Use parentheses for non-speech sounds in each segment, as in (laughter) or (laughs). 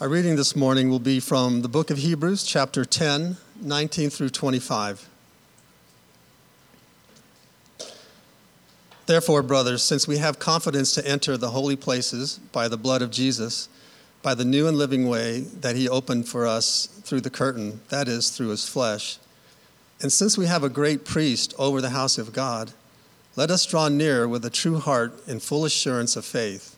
Our reading this morning will be from the book of Hebrews, chapter 10, 19 through 25. Therefore, brothers, since we have confidence to enter the holy places by the blood of Jesus, by the new and living way that he opened for us through the curtain, that is, through his flesh, and since we have a great priest over the house of God, let us draw near with a true heart in full assurance of faith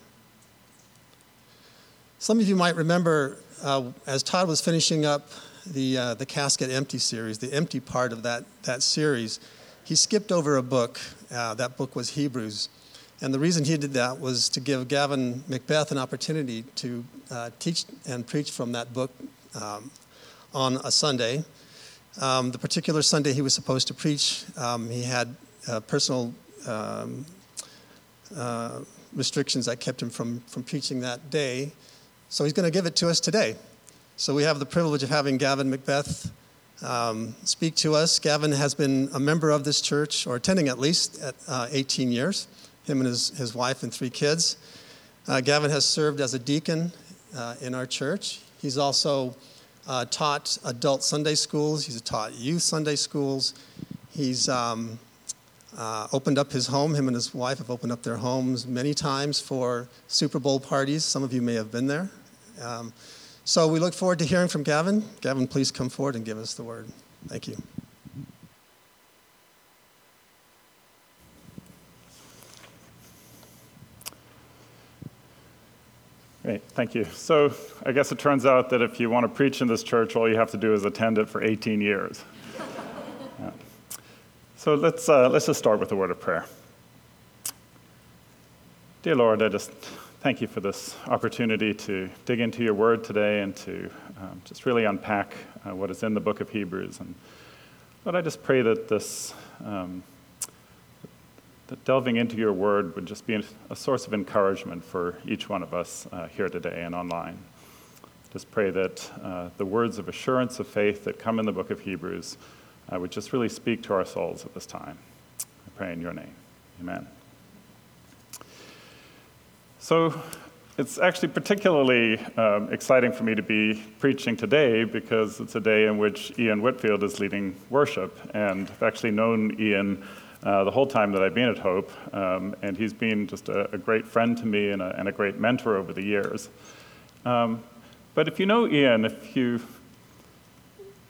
Some of you might remember uh, as Todd was finishing up the, uh, the Casket Empty series, the empty part of that, that series, he skipped over a book. Uh, that book was Hebrews. And the reason he did that was to give Gavin McBeth an opportunity to uh, teach and preach from that book um, on a Sunday. Um, the particular Sunday he was supposed to preach, um, he had uh, personal um, uh, restrictions that kept him from, from preaching that day. So he's going to give it to us today. So we have the privilege of having Gavin Macbeth um, speak to us. Gavin has been a member of this church, or attending at least, at uh, 18 years, him and his, his wife and three kids. Uh, Gavin has served as a deacon uh, in our church. He's also uh, taught adult Sunday schools, he's taught youth Sunday schools. He's um, uh, opened up his home. Him and his wife have opened up their homes many times for Super Bowl parties. Some of you may have been there. Um, so we look forward to hearing from Gavin. Gavin, please come forward and give us the word. Thank you. Great, thank you. So I guess it turns out that if you want to preach in this church, all you have to do is attend it for 18 years. (laughs) yeah. So let's, uh, let's just start with a word of prayer. Dear Lord, I just thank you for this opportunity to dig into your word today and to um, just really unpack uh, what is in the book of Hebrews. And Lord, I just pray that this, um, that delving into your word would just be a source of encouragement for each one of us uh, here today and online. Just pray that uh, the words of assurance of faith that come in the book of Hebrews uh, would just really speak to our souls at this time. I pray in your name. Amen. So it's actually particularly um, exciting for me to be preaching today because it's a day in which Ian Whitfield is leading worship. And I've actually known Ian uh, the whole time that I've been at Hope, um, and he's been just a, a, great friend to me and a, and a great mentor over the years. Um, but if you know Ian, if you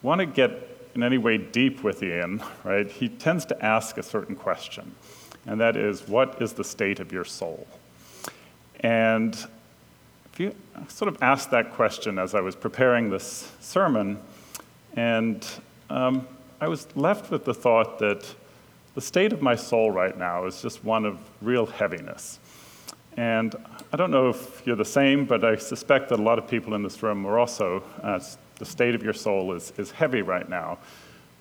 want to get in any way deep with Ian, right, he tends to ask a certain question, and that is, what is the state of your soul? And if you sort of asked that question as I was preparing this sermon, and um, I was left with the thought that the state of my soul right now is just one of real heaviness. And I don't know if you're the same, but I suspect that a lot of people in this room are also, uh, the state of your soul is, is heavy right now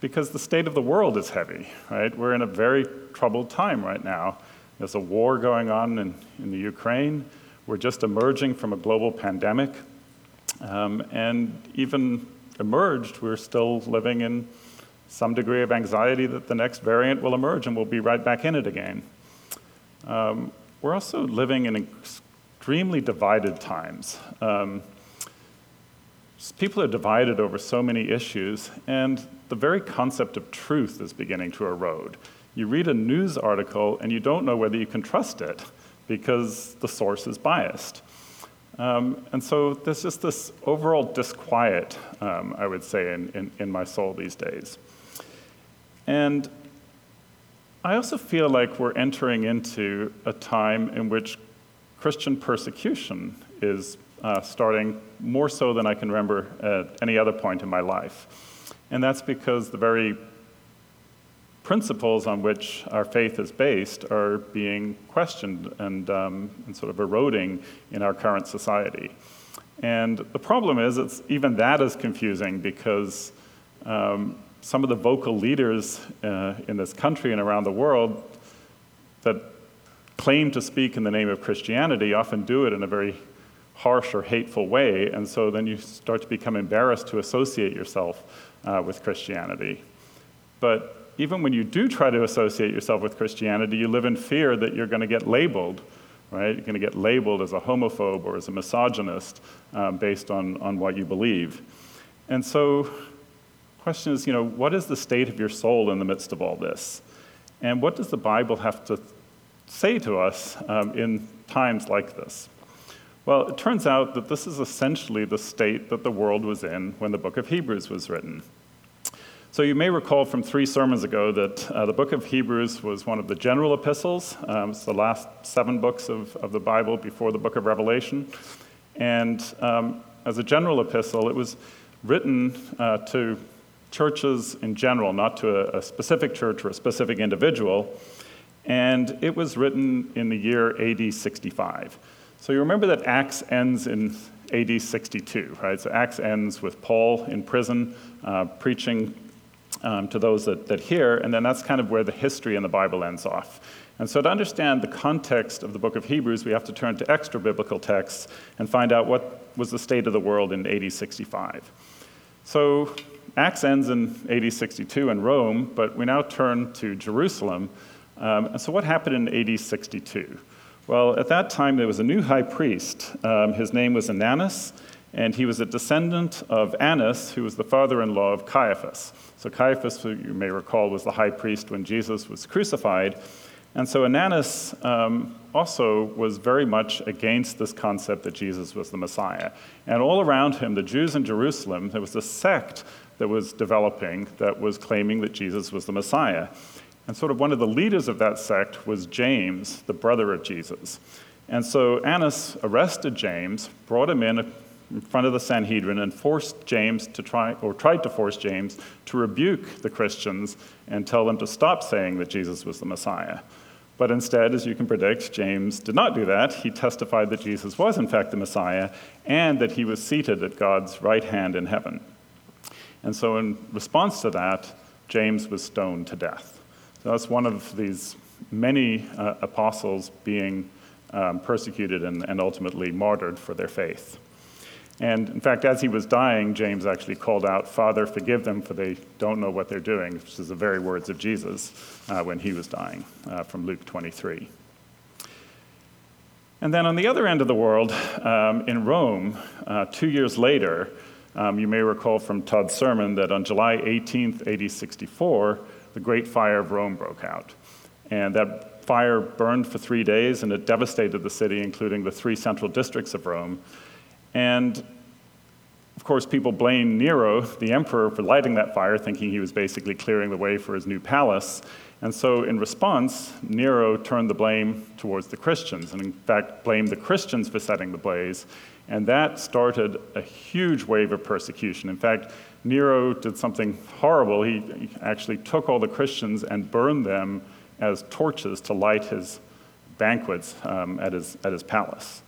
because the state of the world is heavy, right? We're in a very troubled time right now. There's a war going on in, in the Ukraine. We're just emerging from a global pandemic. Um, and even emerged, we're still living in some degree of anxiety that the next variant will emerge and we'll be right back in it again. Um, we're also living in extremely divided times. Um, people are divided over so many issues, and the very concept of truth is beginning to erode. You read a news article and you don't know whether you can trust it because the source is biased. Um, and so there's just this overall disquiet, um, I would say, in, in, in, my soul these days. And I also feel like we're entering into a time in which Christian persecution is uh, starting more so than I can remember at any other point in my life. And that's because the very principles on which our faith is based are being questioned and, um, and sort of eroding in our current society. And the problem is, it's even that is confusing because um, some of the vocal leaders uh, in this country and around the world that claim to speak in the name of Christianity often do it in a very harsh or hateful way, and so then you start to become embarrassed to associate yourself uh, with Christianity. But even when you do try to associate yourself with Christianity, you live in fear that you're going to get labeled, right? You're going to get labeled as a homophobe or as a misogynist um, based on, on what you believe. And so, the question is, you know, what is the state of your soul in the midst of all this? And what does the Bible have to say to us um, in times like this? Well, it turns out that this is essentially the state that the world was in when the book of Hebrews was written. So, you may recall from three sermons ago that uh, the book of Hebrews was one of the general epistles. Um, it's the last seven books of, of the Bible before the book of Revelation. And um, as a general epistle, it was written uh, to churches in general, not to a, a specific church or a specific individual. And it was written in the year AD 65. So you remember that Acts ends in AD 62, right? So Acts ends with Paul in prison uh, preaching um, to those that, that hear, and then that's kind of where the history in the Bible ends off. And so, to understand the context of the book of Hebrews, we have to turn to extra biblical texts and find out what was the state of the world in AD 65. So, Acts ends in AD 62 in Rome, but we now turn to Jerusalem. Um, and so, what happened in AD 62? Well, at that time, there was a new high priest. Um, his name was Ananus, and he was a descendant of Annas, who was the father in law of Caiaphas. So, Caiaphas, who you may recall, was the high priest when Jesus was crucified. And so, Ananus um, also was very much against this concept that Jesus was the Messiah. And all around him, the Jews in Jerusalem, there was a sect that was developing that was claiming that Jesus was the Messiah. And sort of one of the leaders of that sect was James, the brother of Jesus. And so Annas arrested James, brought him in in front of the Sanhedrin, and forced James to try, or tried to force James to rebuke the Christians and tell them to stop saying that Jesus was the Messiah. But instead, as you can predict, James did not do that. He testified that Jesus was, in fact, the Messiah and that he was seated at God's right hand in heaven. And so, in response to that, James was stoned to death. So, that's one of these many uh, apostles being um, persecuted and, and ultimately martyred for their faith. And in fact, as he was dying, James actually called out, Father, forgive them, for they don't know what they're doing, which is the very words of Jesus uh, when he was dying, uh, from Luke 23. And then on the other end of the world, um, in Rome, uh, two years later, um, you may recall from Todd's sermon that on July 18th, AD 64, the Great Fire of Rome broke out. And that fire burned for three days and it devastated the city, including the three central districts of Rome. And of course, people blame Nero, the emperor, for lighting that fire, thinking he was basically clearing the way for his new palace. And so, in response, Nero turned the blame towards the Christians, and in fact, blamed the Christians for setting the blaze. And that started a huge wave of persecution. In fact, Nero did something horrible. He actually took all the Christians and burned them as torches to light his banquets um, at, his, at his palace.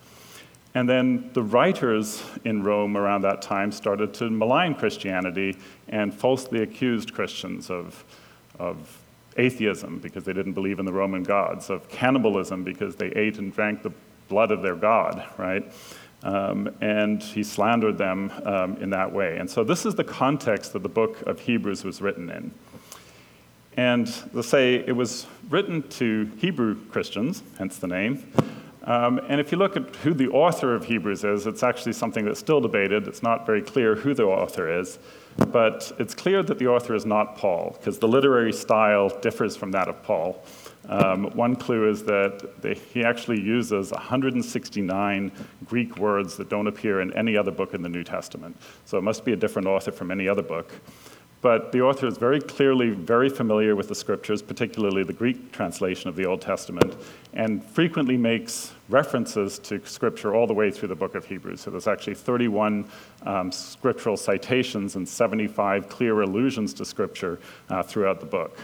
And then the writers in Rome around that time started to malign Christianity and falsely accused Christians of, of atheism because they didn't believe in the Roman gods, of cannibalism because they ate and drank the blood of their god, right? Um, and he slandered them um, in that way. And so this is the context that the book of Hebrews was written in. And let's say it was written to Hebrew Christians, hence the name. Um, and if you look at who the author of Hebrews is, it's actually something that's still debated. It's not very clear who the author is, but it's clear that the author is not Paul, because the literary style differs from that of Paul. Um, one clue is that they, he actually uses 169 Greek words that don't appear in any other book in the New Testament. So it must be a different author from any other book. But the author is very clearly very familiar with the scriptures, particularly the Greek translation of the Old Testament, and frequently makes references to scripture all the way through the book of Hebrews. So there's actually 31 um, scriptural citations and 75 clear allusions to scripture uh, throughout the book.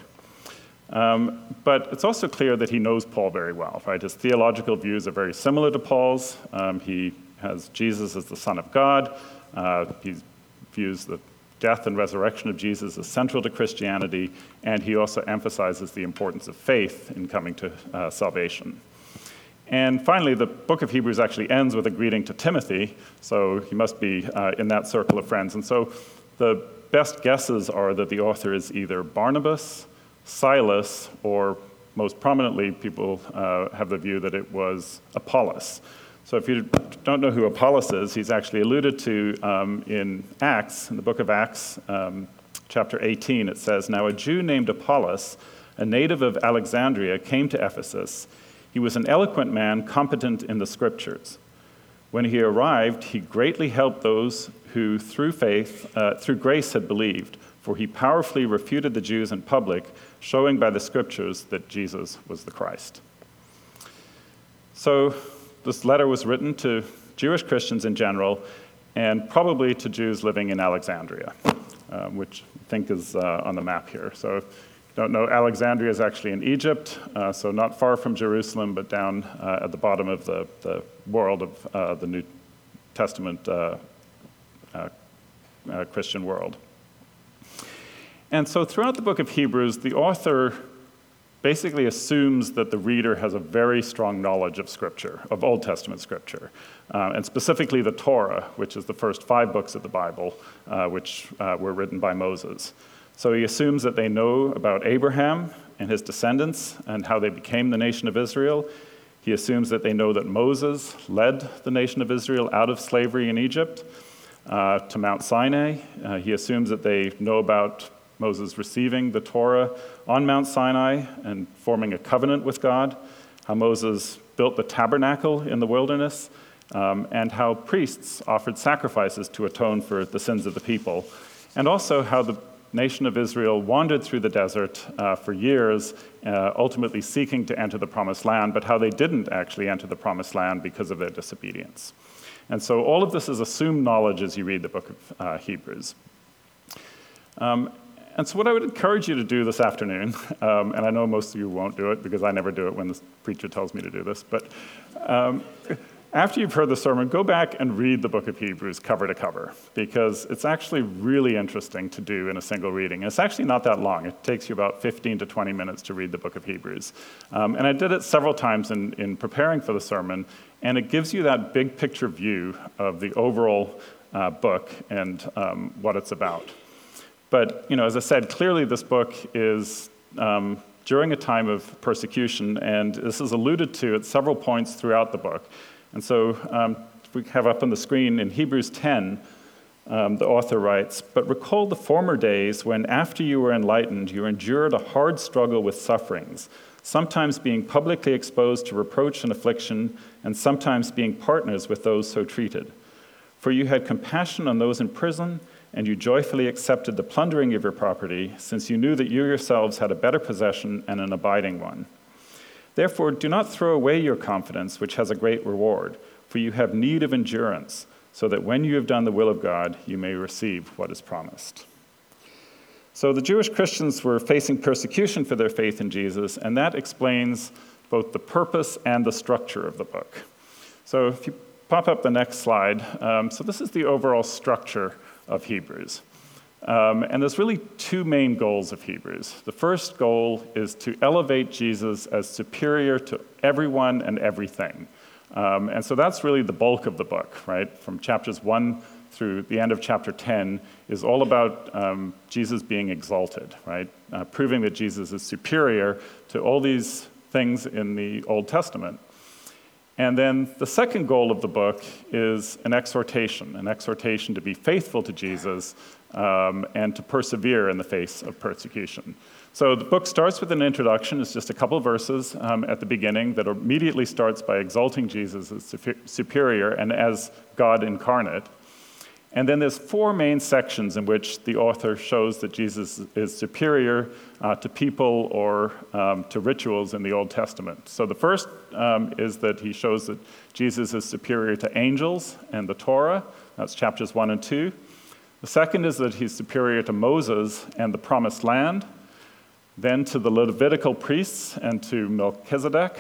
Um, but it's also clear that he knows Paul very well, right? His theological views are very similar to Paul's. Um, he has Jesus as the Son of God. Uh, he views the death and resurrection of Jesus is central to Christianity, and he also emphasizes the importance of faith in coming to uh, salvation. And finally, the book of Hebrews actually ends with a greeting to Timothy, so he must be uh, in that circle of friends. And so the best guesses are that the author is either Barnabas, Silas, or most prominently, people uh, have the view that it was Apollos. So if you don't know who Apollos is, he's actually alluded to um, in Acts, in the book of Acts, um, chapter 18. It says, Now a Jew named Apollos, a native of Alexandria, came to Ephesus. He was an eloquent man, competent in the scriptures. When he arrived, he greatly helped those who, through faith, uh, through grace, had believed, for he powerfully refuted the Jews in public, showing by the scriptures that Jesus was the Christ. So, this letter was written to Jewish Christians in general and probably to Jews living in Alexandria, uh, which I think is uh, on the map here. So, if you don't know, Alexandria is actually in Egypt, uh, so not far from Jerusalem, but down uh, at the bottom of the, the world of uh, the New Testament uh, Christian world. And so, throughout the book of Hebrews, the author basically assumes that the reader has a very strong knowledge of Scripture, of Old Testament Scripture, uh, and specifically the Torah, which is the first five books of the Bible, uh, which uh, were written by Moses. So he assumes that they know about Abraham and his descendants and how they became the nation of Israel. He assumes that they know that Moses led the nation of Israel out of slavery in Egypt uh, to Mount Sinai. Uh, he assumes that they know about Moses receiving the Torah on Mount Sinai and forming a covenant with God, how Moses built the tabernacle in the wilderness, um, and how priests offered sacrifices to atone for the sins of the people, and also how the nation of Israel wandered through the desert uh, for years, uh, ultimately seeking to enter the promised land, but how they didn't actually enter the promised land because of their disobedience. And so all of this is assumed knowledge as you read the book of uh, Hebrews. Um, and so, what I would encourage you to do this afternoon, (laughs) um, and I know most of you won't do it because I never do it when the preacher tells me to do this, but um, after you've heard the sermon, go back and read the book of Hebrews cover to cover because it's actually really interesting to do in a single reading. It's actually not that long, it takes you about 15 to 20 minutes to read the book of Hebrews. Um, and I did it several times in, in preparing for the sermon, and it gives you that big picture view of the overall uh, book and um, what it's about. But, you know, as I said, clearly this book is um, during a time of persecution, and this is alluded to at several points throughout the book. And so um, we have up on the screen in Hebrews 10, um, the author writes, But recall the former days when, after you were enlightened, you endured a hard struggle with sufferings, sometimes being publicly exposed to reproach and affliction, and sometimes being partners with those so treated. For you had compassion on those in prison and you joyfully accepted the plundering of your property, since you knew that you yourselves had a better possession and an abiding one. Therefore, do not throw away your confidence, which has a great reward, for you have need of endurance, so that when you have done the will of God, you may receive what is promised. So, the Jewish Christians were facing persecution for their faith in Jesus, and that explains both the purpose and the structure of the book. So, if you pop up the next slide, um, so this is the overall structure of Hebrews. Um, and there's really two main goals of Hebrews. The first goal is to elevate Jesus as superior to everyone and everything. Um, and so that's really the bulk of the book, right? From chapters 1 through the end of chapter 10 is all about um, Jesus being exalted, right? Uh, proving that Jesus is superior to all these things in the Old Testament. And then the second goal of the book is an exhortation, an exhortation to be faithful to Jesus um, and to persevere in the face of persecution. So the book starts with an introduction. It's just a couple verses um, at the beginning that immediately starts by exalting Jesus as superior and as God incarnate. And then there's four main sections in which the author shows that Jesus is superior uh, to people or um, to rituals in the Old Testament. So the first um, is that he shows that Jesus is superior to angels and the Torah. That's chapters 1 and 2. The second is that he's superior to Moses and the promised land, then to the Levitical priests and to Melchizedek.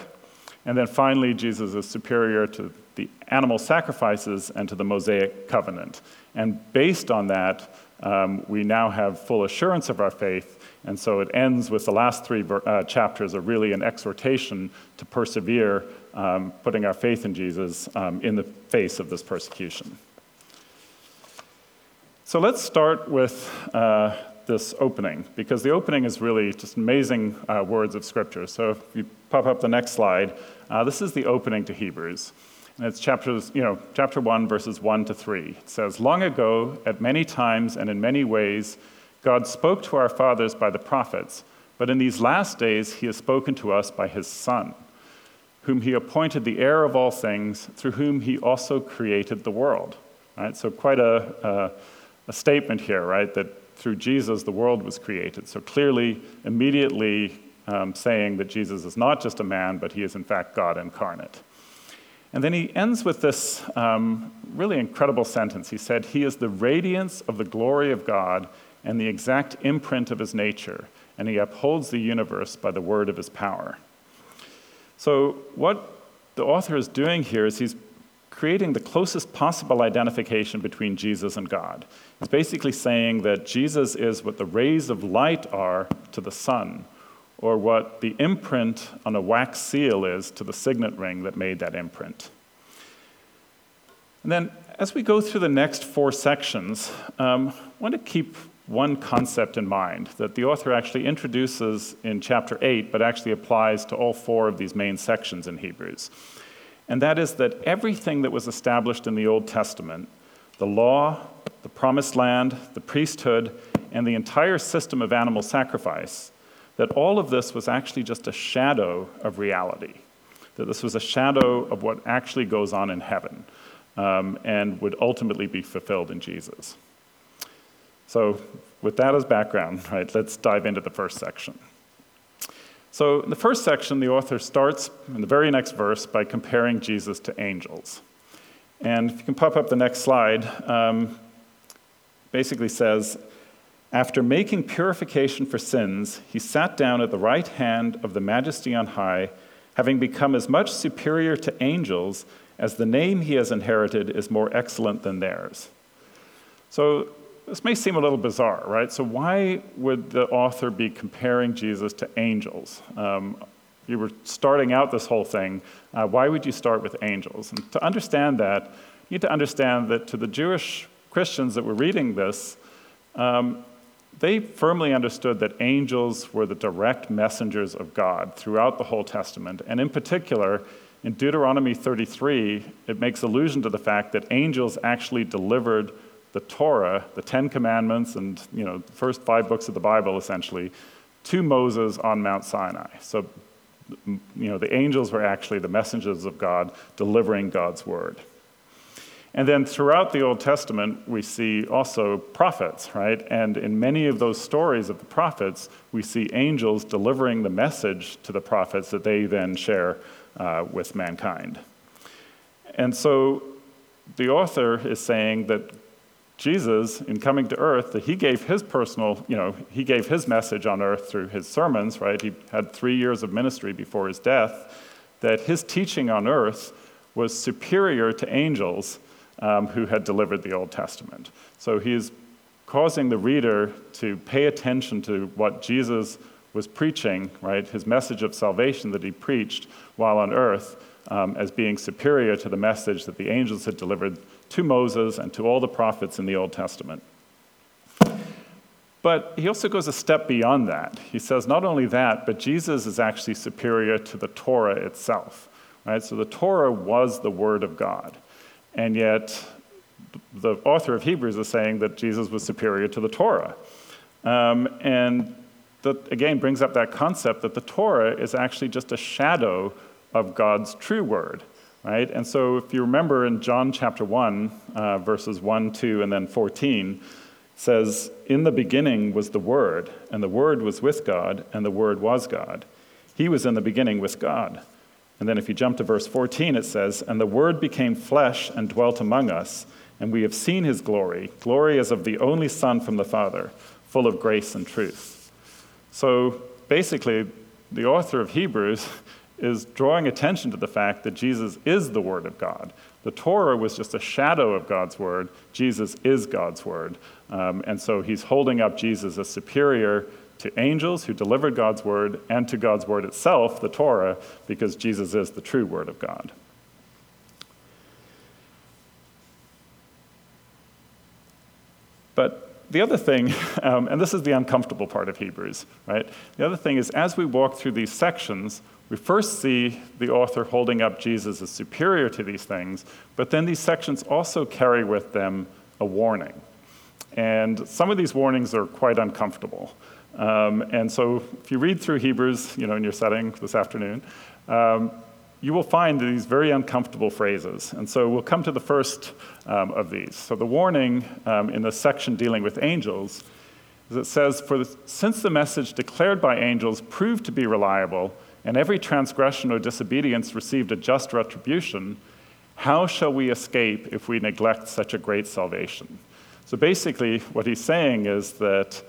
And then finally, Jesus is superior to the animal sacrifices and to the Mosaic covenant. And based on that, um, we now have full assurance of our faith. And so it ends with the last three uh, chapters are really an exhortation to persevere, um, putting our faith in Jesus um, in the face of this persecution. So let's start with uh, this opening, because the opening is really just amazing uh, words of Scripture. So if you pop up the next slide, uh, this is the opening to Hebrews. And it's chapters, you know, chapter 1, verses 1 to 3. It says, Long ago, at many times and in many ways, God spoke to our fathers by the prophets, but in these last days he has spoken to us by his Son, whom he appointed the heir of all things, through whom he also created the world. Right? So, quite a, a, a statement here, right? That through Jesus the world was created. So, clearly, immediately um, saying that Jesus is not just a man, but he is in fact God incarnate. And then he ends with this um, really incredible sentence. He said, He is the radiance of the glory of God and the exact imprint of his nature, and he upholds the universe by the word of his power. So, what the author is doing here is he's creating the closest possible identification between Jesus and God. He's basically saying that Jesus is what the rays of light are to the sun, or what the imprint on a wax seal is to the signet ring that made that imprint. And then, as we go through the next four sections, um, I want to keep one concept in mind that the author actually introduces in chapter 8, but actually applies to all four of these main sections in Hebrews. And that is that everything that was established in the Old Testament, the law, the promised land, the priesthood, and the entire system of animal sacrifice, that all of this was actually just a shadow of reality, that this was a shadow of what actually goes on in heaven um, and would ultimately be fulfilled in Jesus. So, with that as background, right, let's dive into the first section. So, in the first section, the author starts in the very next verse by comparing Jesus to angels. And if you can pop up the next slide, um, basically says, after making purification for sins, he sat down at the right hand of the majesty on high, having become as much superior to angels as the name he has inherited is more excellent than theirs. So, this may seem a little bizarre, right? So, why would the author be comparing Jesus to angels? Um, you were starting out this whole thing. Uh, why would you start with angels? And to understand that, you need to understand that to the Jewish Christians that were reading this, um, they firmly understood that angels were the direct messengers of God throughout the whole Testament. And in particular, in Deuteronomy 33, it makes allusion to the fact that angels actually delivered the Torah, the Ten Commandments, and you know, the first five books of the Bible essentially, to Moses on Mount Sinai. So, you know, the angels were actually the messengers of God delivering God's word. And then throughout the Old Testament, we see also prophets, right? And in many of those stories of the prophets, we see angels delivering the message to the prophets that they then share uh, with mankind. And so the author is saying that Jesus, in coming to earth, that he gave his personal, you know, he gave his message on earth through his sermons, right? He had three years of ministry before his death, that his teaching on earth was superior to angels um, who had delivered the Old Testament. So he is causing the reader to pay attention to what Jesus was preaching, right? His message of salvation that he preached while on earth um, as being superior to the message that the angels had delivered to Moses and to all the prophets in the Old Testament. But he also goes a step beyond that. He says not only that, but Jesus is actually superior to the Torah itself. Right? So the Torah was the Word of God. And yet, the author of Hebrews is saying that Jesus was superior to the Torah. Um, and that, again, brings up that concept that the Torah is actually just a shadow of God's true word, right? And so, if you remember in John chapter 1, uh, verses 1, 2, and then 14, says, In the beginning was the Word, and the Word was with God, and the Word was God. He was in the beginning with God. And then if you jump to verse 14, it says, And the Word became flesh and dwelt among us, and we have seen his glory, glory as of the only Son from the Father, full of grace and truth. So basically, the author of Hebrews is drawing attention to the fact that Jesus is the Word of God. The Torah was just a shadow of God's Word. Jesus is God's Word. Um, and so he's holding up Jesus as superior to angels who delivered God's Word and to God's Word itself, the Torah, because Jesus is the true Word of God. But the other thing, (laughs) um, and this is the uncomfortable part of Hebrews, right? The other thing is as we walk through these sections, we first see the author holding up Jesus as superior to these things, but then these sections also carry with them a warning. And some of these warnings are quite uncomfortable. Um, and so if you read through Hebrews, you know, in your setting this afternoon, um, you will find these very uncomfortable phrases. And so we'll come to the first um, of these. So the warning um, in the section dealing with angels is it says, For the, since the message declared by angels proved to be reliable, and every transgression or disobedience received a just retribution, how shall we escape if we neglect such a great salvation? So basically, what he's saying is that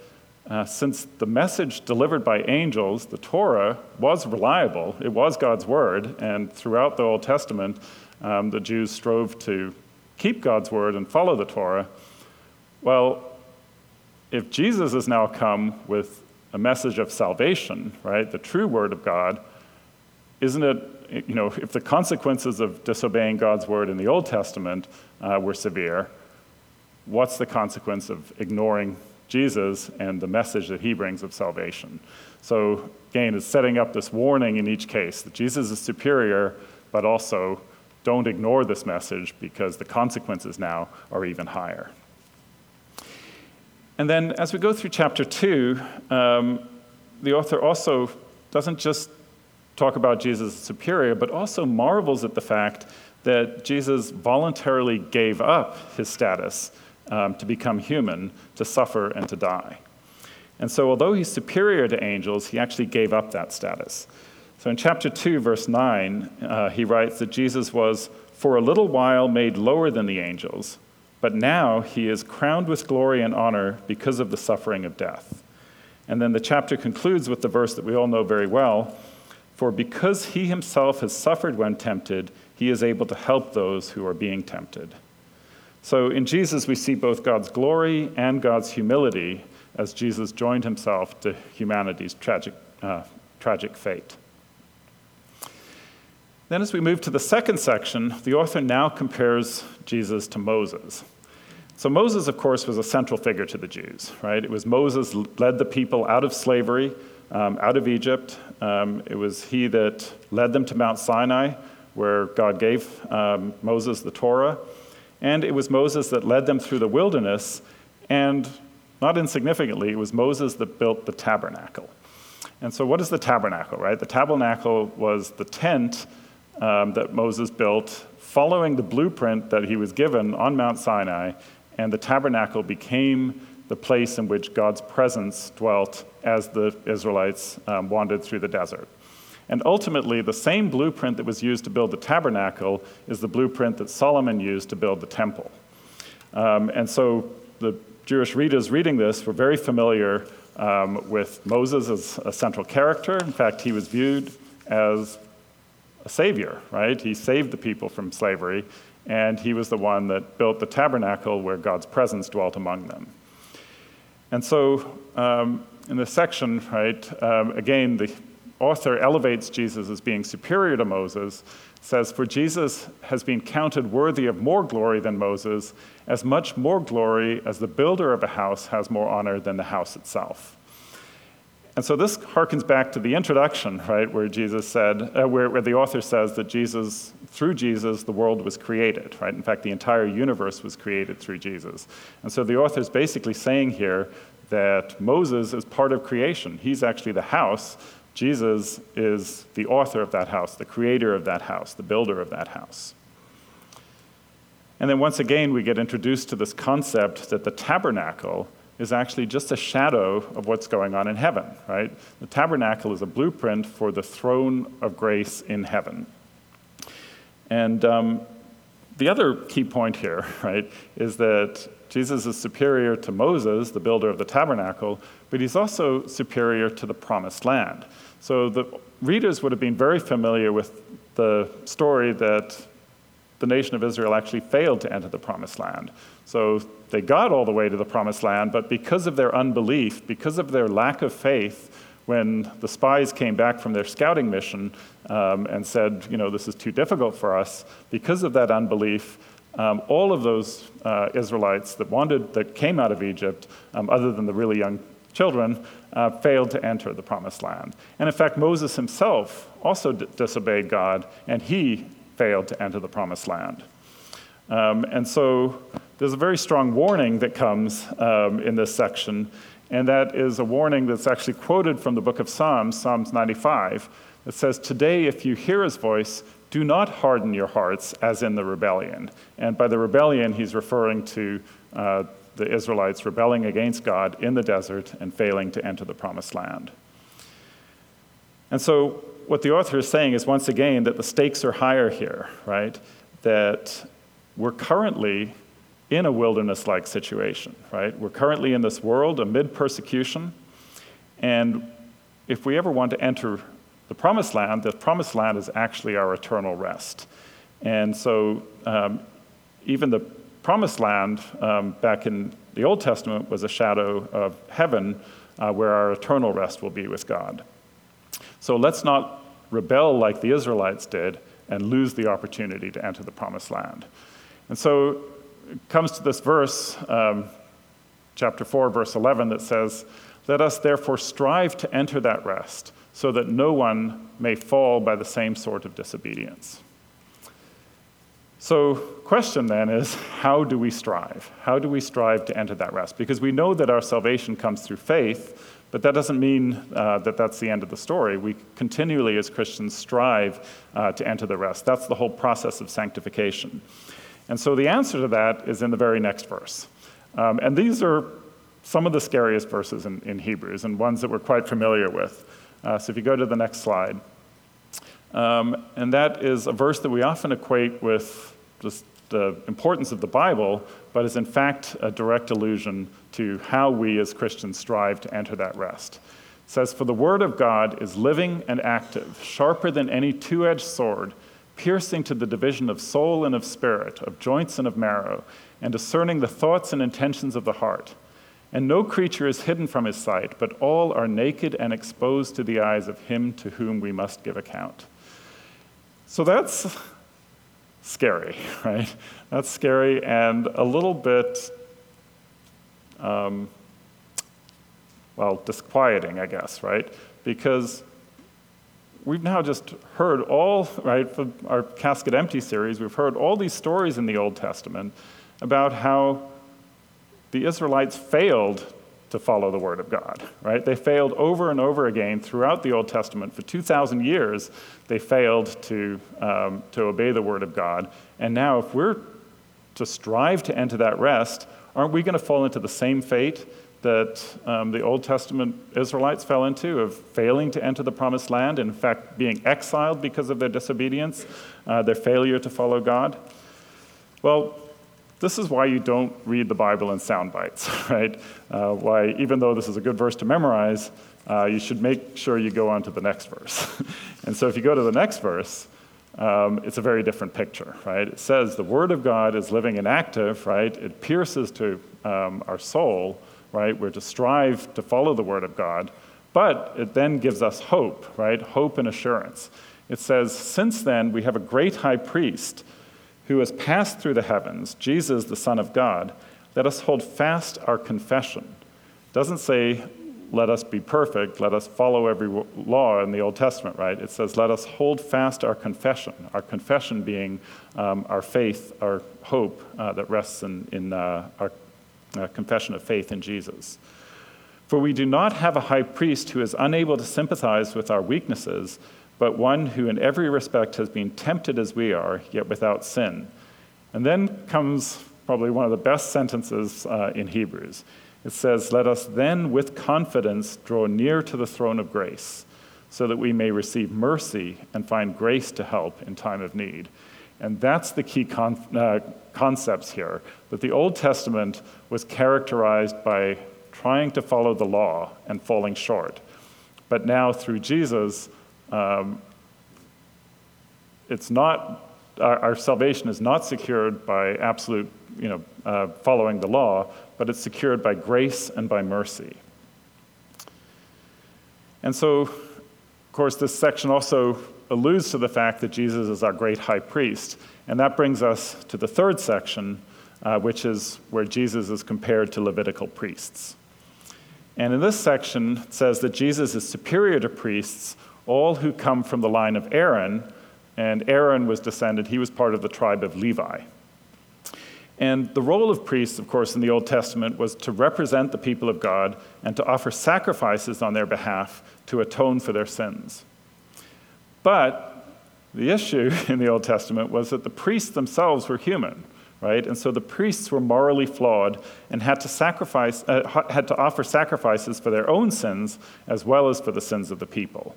uh, since the message delivered by angels, the Torah, was reliable, it was God's word, and throughout the Old Testament, um, the Jews strove to keep God's word and follow the Torah. Well, if Jesus has now come with a message of salvation, right, the true word of God, isn't it, you know, if the consequences of disobeying God's word in the Old Testament uh, were severe, what's the consequence of ignoring Jesus and the message that he brings of salvation. So, again, it's setting up this warning in each case that Jesus is superior, but also don't ignore this message because the consequences now are even higher. And then, as we go through chapter two, um, the author also doesn't just talk about Jesus superior, but also marvels at the fact that Jesus voluntarily gave up his status um, to become human, to suffer, and to die. And so, although he's superior to angels, he actually gave up that status. So, in chapter 2, verse 9, uh, he writes that Jesus was for a little while made lower than the angels, but now he is crowned with glory and honor because of the suffering of death. And then the chapter concludes with the verse that we all know very well For because he himself has suffered when tempted, he is able to help those who are being tempted. So in Jesus, we see both God's glory and God's humility as Jesus joined himself to humanity's tragic, uh, tragic fate. Then, as we move to the second section, the author now compares Jesus to Moses. So, Moses, of course, was a central figure to the Jews, right? It was Moses led the people out of slavery, um, out of Egypt. Um, it was he that led them to Mount Sinai, where God gave um, Moses the Torah. And it was Moses that led them through the wilderness, and not insignificantly, it was Moses that built the tabernacle. And so, what is the tabernacle, right? The tabernacle was the tent um, that Moses built following the blueprint that he was given on Mount Sinai, and the tabernacle became the place in which God's presence dwelt as the Israelites um, wandered through the desert. And ultimately, the same blueprint that was used to build the tabernacle is the blueprint that Solomon used to build the temple. Um, and so the Jewish readers reading this were very familiar um, with Moses as a central character. In fact, he was viewed as a savior, right? He saved the people from slavery, and he was the one that built the tabernacle where God's presence dwelt among them. And so, um, in this section, right, um, again, the author elevates Jesus as being superior to Moses, says, For Jesus has been counted worthy of more glory than Moses, as much more glory as the builder of a house has more honor than the house itself. And so this harkens back to the introduction, right, where Jesus said, uh, where, where the author says that Jesus, through Jesus, the world was created, right? In fact, the entire universe was created through Jesus. And so the author is basically saying here that Moses is part of creation. He's actually the house Jesus is the author of that house, the creator of that house, the builder of that house. And then once again, we get introduced to this concept that the tabernacle is actually just a shadow of what's going on in heaven, right? The tabernacle is a blueprint for the throne of grace in heaven. And um, the other key point here, (laughs) right, is that Jesus is superior to Moses, the builder of the tabernacle, but he's also superior to the promised land. So the readers would have been very familiar with the story that the nation of Israel actually failed to enter the promised land. So they got all the way to the promised land, but because of their unbelief, because of their lack of faith, when the spies came back from their scouting mission um, and said, you know, this is too difficult for us, because of that unbelief, um, all of those uh, Israelites that wanted, that came out of Egypt, um, other than the really young children, uh, failed to enter the promised land. And in fact, Moses himself also d- disobeyed God, and he failed to enter the promised land. Um, and so there's a very strong warning that comes um, in this section and that is a warning that's actually quoted from the book of Psalms, Psalms 95. It says, Today, if you hear his voice, do not harden your hearts as in the rebellion. And by the rebellion, he's referring to uh, the Israelites rebelling against God in the desert and failing to enter the promised land. And so, what the author is saying is once again that the stakes are higher here, right? That we're currently in a wilderness like situation, right? We're currently in this world amid persecution, and if we ever want to enter the promised land, the promised land is actually our eternal rest. And so, um, even the promised land um, back in the Old Testament was a shadow of heaven uh, where our eternal rest will be with God. So, let's not rebel like the Israelites did and lose the opportunity to enter the promised land. And so, comes to this verse, um, chapter 4, verse 11, that says, Let us therefore strive to enter that rest, so that no one may fall by the same sort of disobedience. So, question then is how do we strive? How do we strive to enter that rest? Because we know that our salvation comes through faith, but that doesn't mean uh, that that's the end of the story. We continually, as Christians, strive uh, to enter the rest. That's the whole process of sanctification. And so the answer to that is in the very next verse. Um, and these are some of the scariest verses in, in Hebrews and ones that we're quite familiar with. Uh, so if you go to the next slide, um, and that is a verse that we often equate with just the importance of the Bible, but is in fact a direct allusion to how we as Christians strive to enter that rest. It says, For the word of God is living and active, sharper than any two edged sword piercing to the division of soul and of spirit, of joints and of marrow, and discerning the thoughts and intentions of the heart. And no creature is hidden from his sight, but all are naked and exposed to the eyes of him to whom we must give account. So that's scary, (laughs) right? That's scary and a little bit, um, well, disquieting, I guess, right? Because we've now just heard all, right, for our Casket Empty series, we've heard all these stories in the Old Testament about how the Israelites failed to follow the Word of God, right? They failed over and over again throughout the Old Testament. For 2,000 years, they failed to, um, to obey the Word of God. And now, if we're to strive to enter that rest, aren't we going to fall into the same fate that um, the Old Testament Israelites fell into of failing to enter the promised land, in fact, being exiled because of their disobedience, uh, their failure to follow God? Well, this is why you don't read the Bible in sound bites, (laughs) right? Uh, why, even though this is a good verse to memorize, uh, you should make sure you go on to the next verse. (laughs) and so if you go to the next verse, um, it's a very different picture, right? It says the Word of God is living and active, right? It pierces to um, our soul right? We're to strive to follow the Word of God, but it then gives us hope, right? Hope and assurance. It says, Since then, we have a great high priest who has passed through the heavens, Jesus, the Son of God. Let us hold fast our confession. It doesn't say, let us be perfect, let us follow every law in the Old Testament, right? It says, let us hold fast our confession, our confession being um, our faith, our hope uh, that rests in, in uh, our a confession of faith in Jesus. For we do not have a high priest who is unable to sympathize with our weaknesses, but one who in every respect has been tempted as we are, yet without sin. And then comes probably one of the best sentences uh, in Hebrews. It says, Let us then with confidence draw near to the throne of grace, so that we may receive mercy and find grace to help in time of need. And that's the key con- uh, concepts here that the Old Testament was characterized by trying to follow the law and falling short. But now, through Jesus, um, it's not, our, our, salvation is not secured by absolute, you know, uh, following the law, but it's secured by grace and by mercy. And so, of course, this section also alludes to the fact that Jesus is our great high priest. And that brings us to the third section, uh, which is where Jesus is compared to Levitical priests. And in this section, it says that Jesus is superior to priests, all who come from the line of Aaron, and Aaron was descended, he was part of the tribe of Levi. And the role of priests, of course, in the Old Testament was to represent the people of God and to offer sacrifices on their behalf to atone for their sins. But the issue (laughs) in the Old Testament was that the priests themselves were human, right? And so the priests were morally flawed and had to sacrifice, uh, had to offer sacrifices for their own sins as well as for the sins of the people.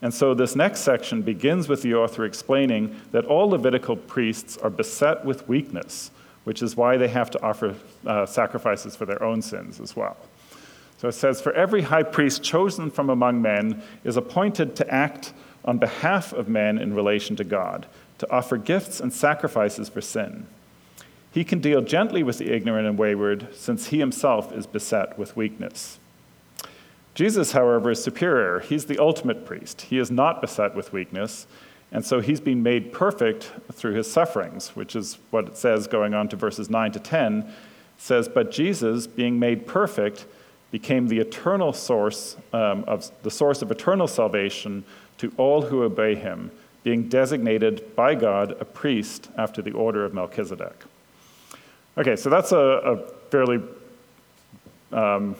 And so this next section begins with the author explaining that all Levitical priests are beset with weakness, which is why they have to offer uh, sacrifices for their own sins as well. So it says, For every high priest chosen from among men is appointed to act on behalf of men in relation to God, to offer gifts and sacrifices for sin. He can deal gently with the ignorant and wayward, since he himself is beset with weakness. Jesus, however, is superior. He's the ultimate priest. He is not beset with weakness, and so he's been made perfect through his sufferings, which is what it says going on to verses 9 to 10. It says, But Jesus, being made perfect, became the eternal source um, of the source of eternal salvation to all who obey him, being designated by God a priest after the order of Melchizedek. Okay, so that's a, a fairly um,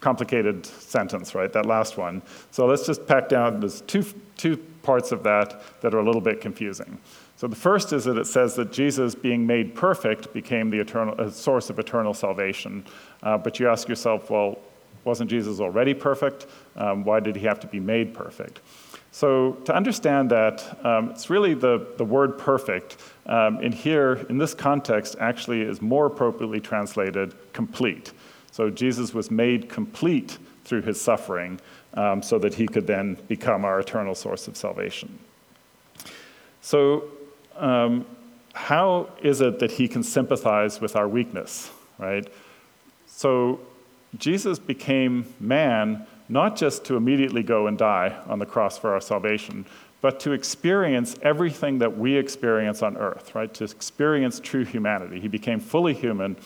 complicated sentence, right? That last one. So let's just pack down. There's two, two parts of that that are a little bit confusing. So the first is that it says that Jesus, being made perfect, became the eternal source of eternal salvation. Uh, but you ask yourself, well, wasn't Jesus already perfect? Um, why did he have to be made perfect? So, to understand that, um, it's really the, the word perfect. Um, in here, in this context, actually is more appropriately translated complete. So, Jesus was made complete through his suffering um, so that he could then become our eternal source of salvation. So, um, how is it that he can sympathize with our weakness, right? So, Jesus became man not just to immediately go and die on the cross for our salvation, but to experience everything that we experience on earth, right? To experience true humanity. He became fully human,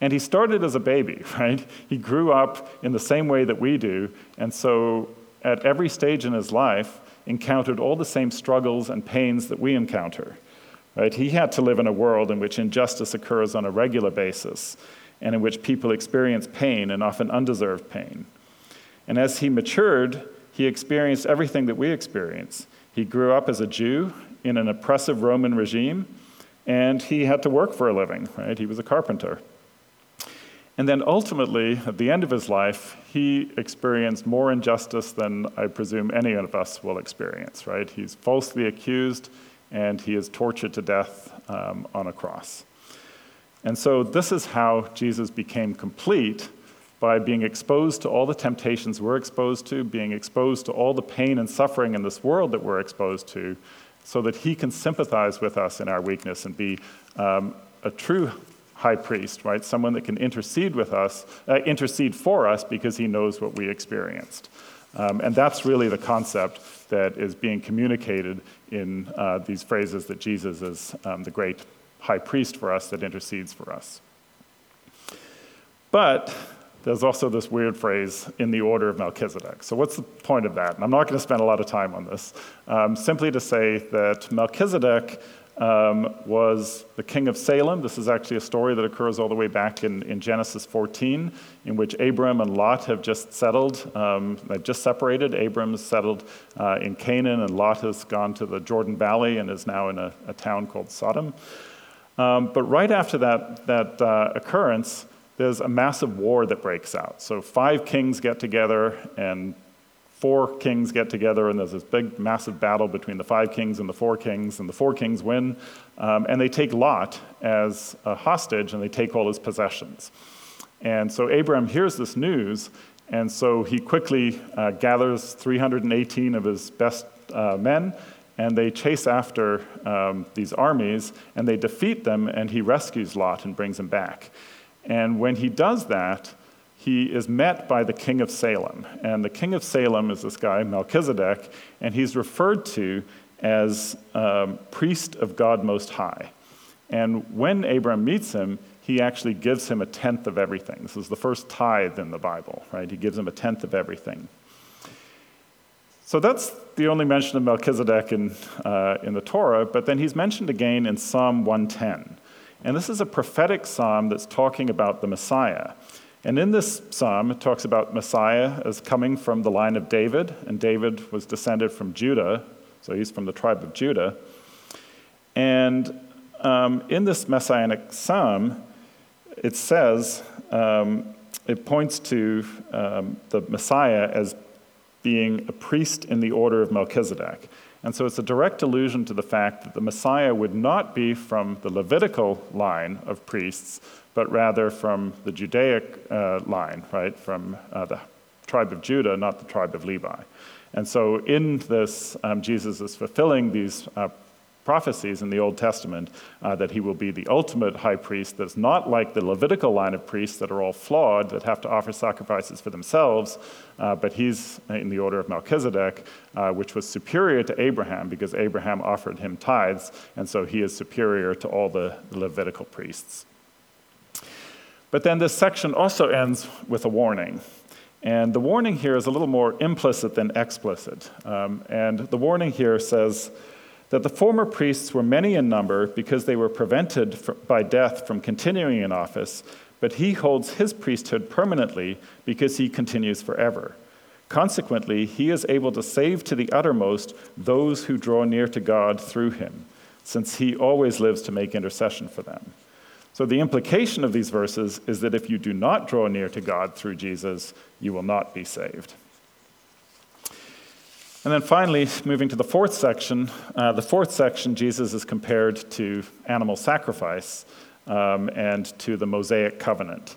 and he started as a baby, (laughs) right? He grew up in the same way that we do, and so at every stage in his life, encountered all the same struggles and pains that we encounter. Right? He had to live in a world in which injustice occurs on a regular basis and in which people experience pain and often undeserved pain. And as he matured, he experienced everything that we experience. He grew up as a Jew in an oppressive Roman regime, and he had to work for a living, right? He was a carpenter. And then ultimately, at the end of his life, he experienced more injustice than I presume any of us will experience, right? He's falsely accused and he is tortured to death um, on a cross. And so, this is how Jesus became complete by being exposed to all the temptations we're exposed to, being exposed to all the pain and suffering in this world that we're exposed to, so that he can sympathize with us in our weakness and be um, a true high priest, right? Someone that can intercede with us, uh, intercede for us because he knows what we experienced. Um, and that's really the concept that is being communicated in uh, these phrases that Jesus is um, the great high priest for us that intercedes for us. But there's also this weird phrase, in the order of Melchizedek. So, what's the point of that? And I'm not going to spend a lot of time on this. Um, simply to say that Melchizedek um, was the king of Salem. This is actually a story that occurs all the way back in, in Genesis 14, in which Abram and Lot have just settled. Um, they've just separated. Abram's settled uh, in Canaan, and Lot has gone to the Jordan Valley and is now in a, a town called Sodom. Um, but right after that, that uh, occurrence, there's a massive war that breaks out. So five kings get together and four kings get together, and there's this big, massive battle between the five kings and the four kings, and the four kings win. Um, and they take Lot as a hostage, and they take all his possessions. And so Abraham hears this news, and so he quickly uh, gathers 318 of his best uh, men, and they chase after um, these armies, and they defeat them, and he rescues Lot and brings him back. And when he does that, he is met by the king of Salem. And the king of Salem is this guy, Melchizedek, and he's referred to as um, priest of God Most High. And when Abram meets him, he actually gives him a tenth of everything. This is the first tithe in the Bible, right? He gives him a tenth of everything. So that's the only mention of Melchizedek in, uh, in the Torah, but then he's mentioned again in Psalm 110. And this is a prophetic psalm that's talking about the Messiah. And in this psalm, it talks about Messiah as coming from the line of David, and David was descended from Judah, so he's from the tribe of Judah. And um, in this messianic psalm, it says, um, it points to um, the Messiah as being a priest in the order of Melchizedek. And so it's a direct allusion to the fact that the Messiah would not be from the Levitical line of priests, but rather from the Judaic uh, line, right, from uh, the tribe of Judah, not the tribe of Levi. And so in this, um, Jesus is fulfilling these uh, prophecies in the Old Testament uh, that he will be the ultimate high priest that's not like the Levitical line of priests that are all flawed, that have to offer sacrifices for themselves, uh, but he's in the order of Melchizedek, uh, which was superior to Abraham because Abraham offered him tithes, and so he is superior to all the Levitical priests. But then this section also ends with a warning. And the warning here is a little more implicit than explicit. Um, and the warning here says, that the former priests were many in number because they were prevented by death from continuing in office, but he holds his priesthood permanently because he continues forever. Consequently, he is able to save to the uttermost those who draw near to God through him, since he always lives to make intercession for them. So, the implication of these verses is that if you do not draw near to God through Jesus, you will not be saved. And then finally, moving to the fourth section, uh, the fourth section, Jesus is compared to animal sacrifice um, and to the Mosaic covenant.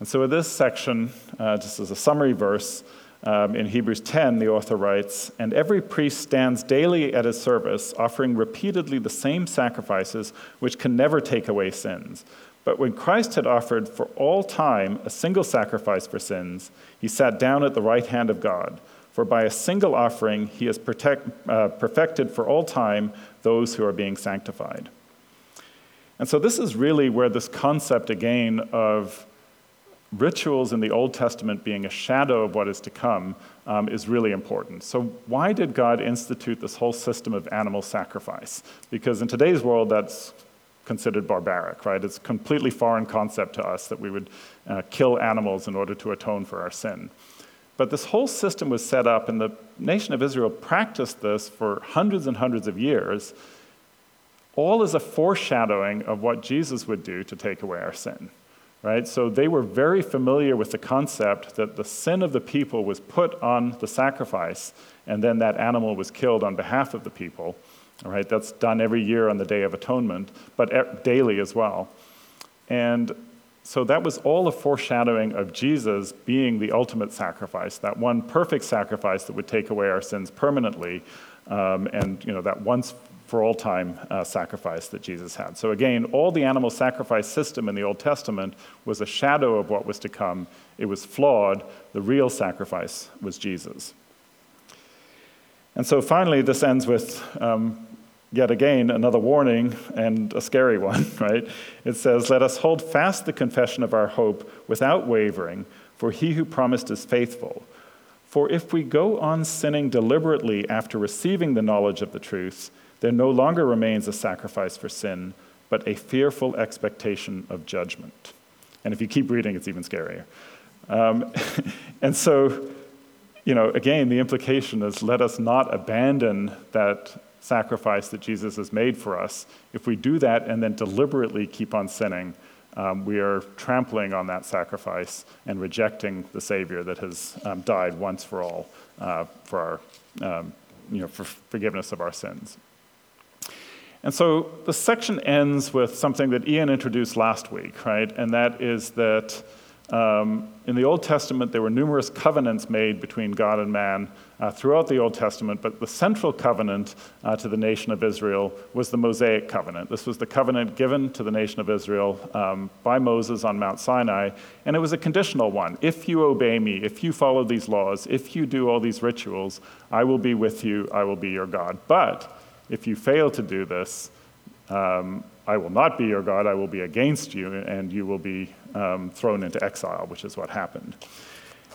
And so, in this section, uh, just as a summary verse, um, in Hebrews 10, the author writes, And every priest stands daily at his service, offering repeatedly the same sacrifices, which can never take away sins. But when Christ had offered for all time a single sacrifice for sins, he sat down at the right hand of God. For by a single offering he has protect, uh, perfected for all time those who are being sanctified. And so, this is really where this concept again of rituals in the Old Testament being a shadow of what is to come um, is really important. So, why did God institute this whole system of animal sacrifice? Because in today's world, that's considered barbaric, right? It's a completely foreign concept to us that we would uh, kill animals in order to atone for our sin. But this whole system was set up, and the nation of Israel practiced this for hundreds and hundreds of years, all as a foreshadowing of what Jesus would do to take away our sin. Right? So they were very familiar with the concept that the sin of the people was put on the sacrifice, and then that animal was killed on behalf of the people. Right? That's done every year on the Day of Atonement, but daily as well. And so that was all a foreshadowing of Jesus being the ultimate sacrifice, that one perfect sacrifice that would take away our sins permanently, um, and you know that once for all time uh, sacrifice that Jesus had. So again, all the animal sacrifice system in the Old Testament was a shadow of what was to come. It was flawed. The real sacrifice was Jesus. And so finally, this ends with um, yet again, another warning and a scary (laughs) one, right? It says, Let us hold fast the confession of our hope without wavering, for he who promised is faithful. For if we go on sinning deliberately after receiving the knowledge of the truth, there no longer remains a sacrifice for sin, but a fearful expectation of judgment. And if you keep reading, it's even scarier. Um, (laughs) and so, you know, again, the implication is let us not abandon that sacrifice that Jesus has made for us, if we do that and then deliberately keep on sinning, um, we are trampling on that sacrifice and rejecting the Savior that has um, died once for all uh, for our, um, you know, for forgiveness of our sins. And so the section ends with something that Ian introduced last week, right? And that is that um, in the Old Testament, there were numerous covenants made between God and man uh, throughout the Old Testament, but the central covenant uh, to the nation of Israel was the Mosaic covenant. This was the covenant given to the nation of Israel um, by Moses on Mount Sinai, and it was a conditional one. If you obey me, if you follow these laws, if you do all these rituals, I will be with you, I will be your God. But if you fail to do this, um, I will not be your God, I will be against you, and you will be um, thrown into exile, which is what happened.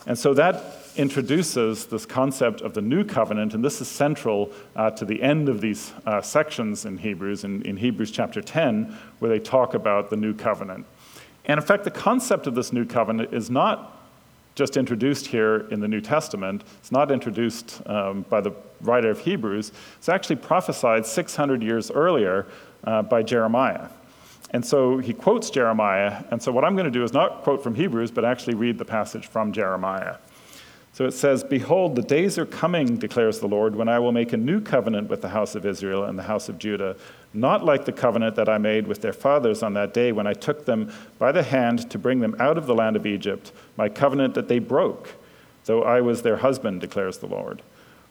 And so that introduces this concept of the new covenant, and this is central uh, to the end of these uh, sections in Hebrews, in, in Hebrews chapter 10, where they talk about the new covenant. And in fact, the concept of this new covenant is not just introduced here in the New Testament. It's not introduced um, by the writer of Hebrews. It's actually prophesied 600 years earlier uh, by Jeremiah. And so he quotes Jeremiah. And so what I'm going to do is not quote from Hebrews, but actually read the passage from Jeremiah. So it says, Behold, the days are coming, declares the Lord, when I will make a new covenant with the house of Israel and the house of Judah, not like the covenant that I made with their fathers on that day when I took them by the hand to bring them out of the land of Egypt, my covenant that they broke, though I was their husband, declares the Lord.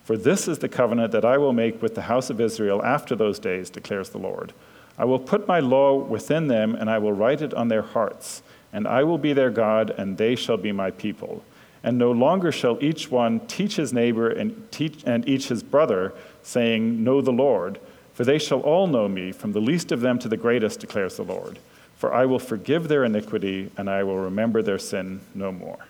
For this is the covenant that I will make with the house of Israel after those days, declares the Lord. I will put my law within them, and I will write it on their hearts, and I will be their God, and they shall be my people. And no longer shall each one teach his neighbor and, teach, and each his brother, saying, Know the Lord, for they shall all know me, from the least of them to the greatest, declares the Lord. For I will forgive their iniquity, and I will remember their sin no more.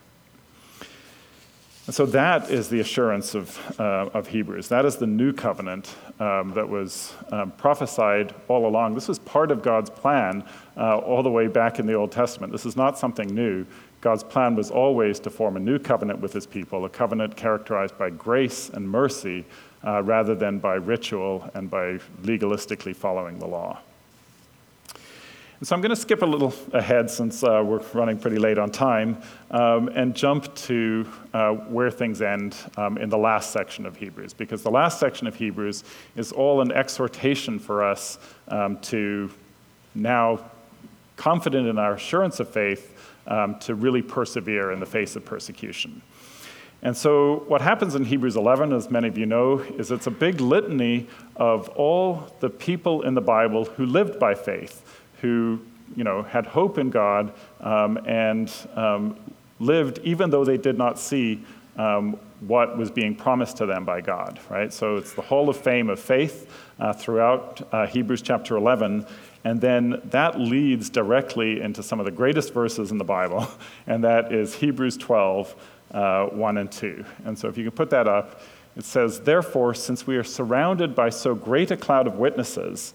And so that is the assurance of, uh, of Hebrews. That is the new covenant um, that was um, prophesied all along. This was part of God's plan uh, all the way back in the Old Testament. This is not something new. God's plan was always to form a new covenant with his people, a covenant characterized by grace and mercy uh, rather than by ritual and by legalistically following the law. And so I'm going to skip a little ahead since uh, we're running pretty late on time um, and jump to uh, where things end um, in the last section of Hebrews, because the last section of Hebrews is all an exhortation for us um, to now, confident in our assurance of faith, um, to really persevere in the face of persecution. And so, what happens in Hebrews 11, as many of you know, is it's a big litany of all the people in the Bible who lived by faith who you know, had hope in God um, and um, lived even though they did not see um, what was being promised to them by God, right? So it's the hall of fame of faith uh, throughout uh, Hebrews chapter 11. And then that leads directly into some of the greatest verses in the Bible, (laughs) and that is Hebrews 12, uh, 1 and 2. And so if you can put that up, it says, Therefore, since we are surrounded by so great a cloud of witnesses,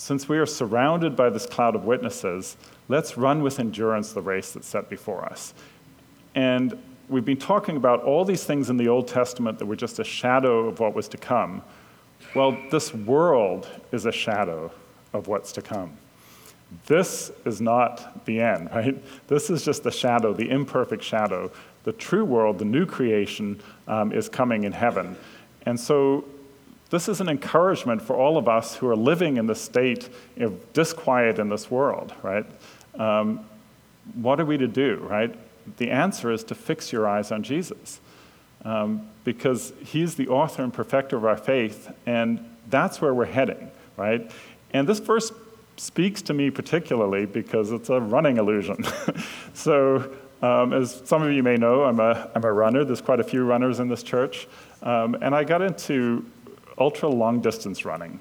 since we are surrounded by this cloud of witnesses, let's run with endurance the race that's set before us. And we've been talking about all these things in the Old Testament that were just a shadow of what was to come. Well, this world is a shadow of what's to come. This is not the end, (laughs) right? This is just the shadow, the imperfect shadow. The true world, the new creation, um, is coming in heaven. And so this is an encouragement for all of us who are living in the state of disquiet in this world, right? Um, what are we to do, right? The answer is to fix your eyes on Jesus um, because he's the author and perfecter of our faith, and that's where we're heading, right? And this verse speaks to me particularly because it's a running illusion. (laughs) so, um, as some of you may know, I'm a, I'm a runner. There's quite a few runners in this church. Um, and I got into ultra long distance running.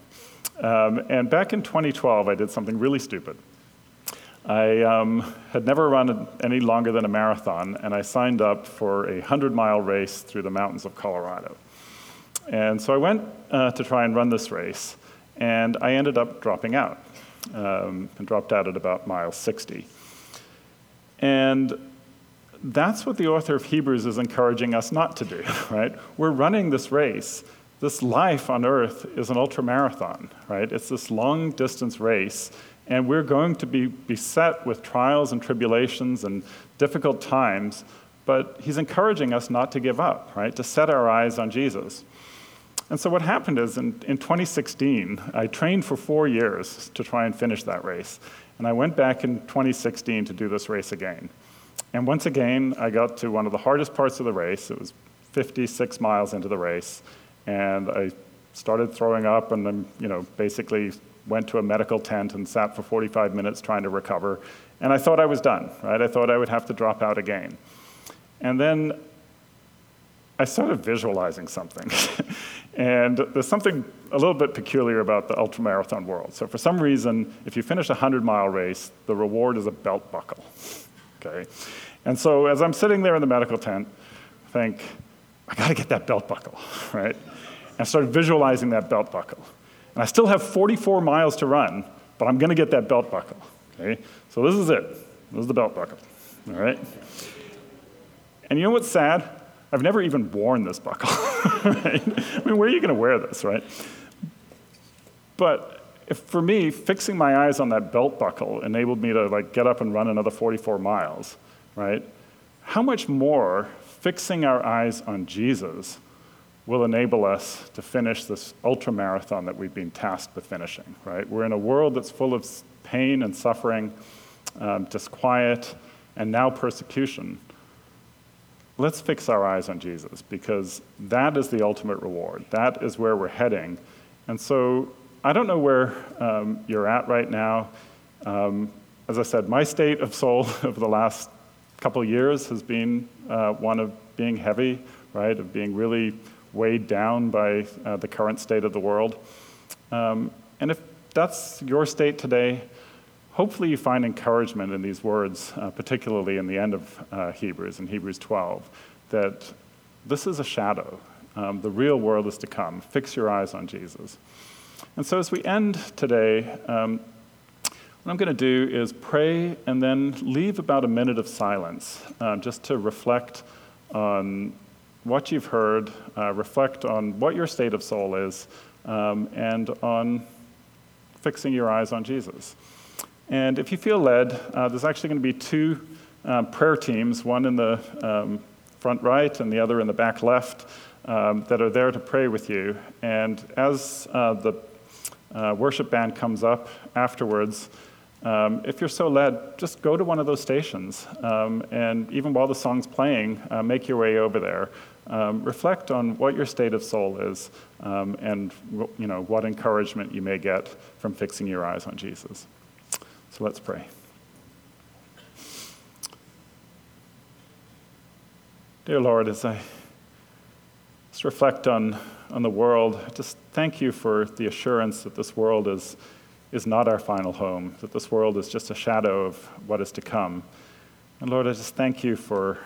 Um, and back in 2012, I did something really stupid. I um, had never run any longer than a marathon, and I signed up for a 100 mile race through the mountains of Colorado. And so I went uh, to try and run this race, and I ended up dropping out um, and dropped out at about mile 60. And that's what the author of Hebrews is encouraging us not to do, (laughs) right? We're running this race. This life on earth is an ultra marathon, right? It's this long distance race, and we're going to be beset with trials and tribulations and difficult times, but he's encouraging us not to give up, right? To set our eyes on Jesus. And so what happened is in, in 2016, I trained for four years to try and finish that race. And I went back in 2016 to do this race again. And once again, I got to one of the hardest parts of the race. It was 56 miles into the race. And I started throwing up and then, you know, basically went to a medical tent and sat for 45 minutes trying to recover. And I thought I was done, right? I thought I would have to drop out again. And then I started visualizing something. (laughs) and there's something a little bit peculiar about the ultramarathon world. So, for some reason, if you finish a 100 mile race, the reward is a belt buckle. (laughs) Okay? And so, as I'm sitting there in the medical tent, I think, I gotta get that belt buckle, right? And I started visualizing that belt buckle. And I still have 44 miles to run, but I'm gonna get that belt buckle. Okay? So, this is it. This is the belt buckle. All right? And you know what's sad? I've never even worn this buckle. (laughs) right? I mean, where are you going to wear this, right? But for me, fixing my eyes on that belt buckle enabled me to like get up and run another 44 miles, right? How much more fixing our eyes on Jesus will enable us to finish this ultra marathon that we've been tasked with finishing, right? We're in a world that's full of pain and suffering, um, disquiet, and now persecution let's fix our eyes on Jesus because that is the ultimate reward. That is where we're heading. And so I don't know where um, you're at right now. Um, as I said, my state of soul (laughs) over the last couple years has been uh, one of being heavy, right, of being really weighed down by uh, the current state of the world. Um, and if that's your state today, hopefully you find encouragement in these words, uh, particularly in the end of uh, Hebrews, in Hebrews 12, that this is a shadow. Um, the real world is to come. Fix your eyes on Jesus. And so, as we end today, um, what I'm going to do is pray and then leave about a minute of silence uh, just to reflect on what you've heard, uh, reflect on what your state of soul is, um, and on fixing your eyes on Jesus. And if you feel led, uh, there's actually going to be two um, prayer teams, one in the um, front right and the other in the back left, um, that are there to pray with you. And as uh, the uh, worship band comes up afterwards, um, if you're so led, just go to one of those stations. Um, and even while the song's playing, uh, make your way over there. Um, reflect on what your state of soul is and you know, what encouragement you may get from fixing your eyes on Jesus. So let's pray. Dear Lord, as I just reflect on, on the world, just thank you for the assurance that this world is, is not our final home, that this world is just a shadow of what is to come. And Lord, I just thank you for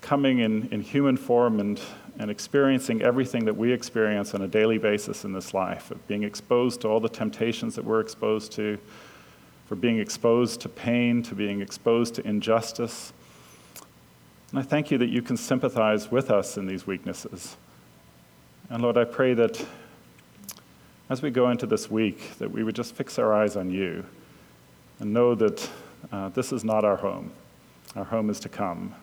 coming in, in human form and, and experiencing everything that we experience on a daily basis in this life, of being exposed to all the temptations that we're exposed to for being exposed to pain, to being exposed to injustice. And I thank you that you can sympathize with us in these weaknesses. And Lord, I pray that as we go into this week, that we would just fix our eyes on you and know that uh, this is not our home. Our home is to come.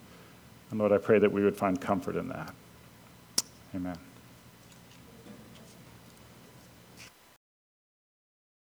And Lord, I pray that we would find comfort in that. Amen.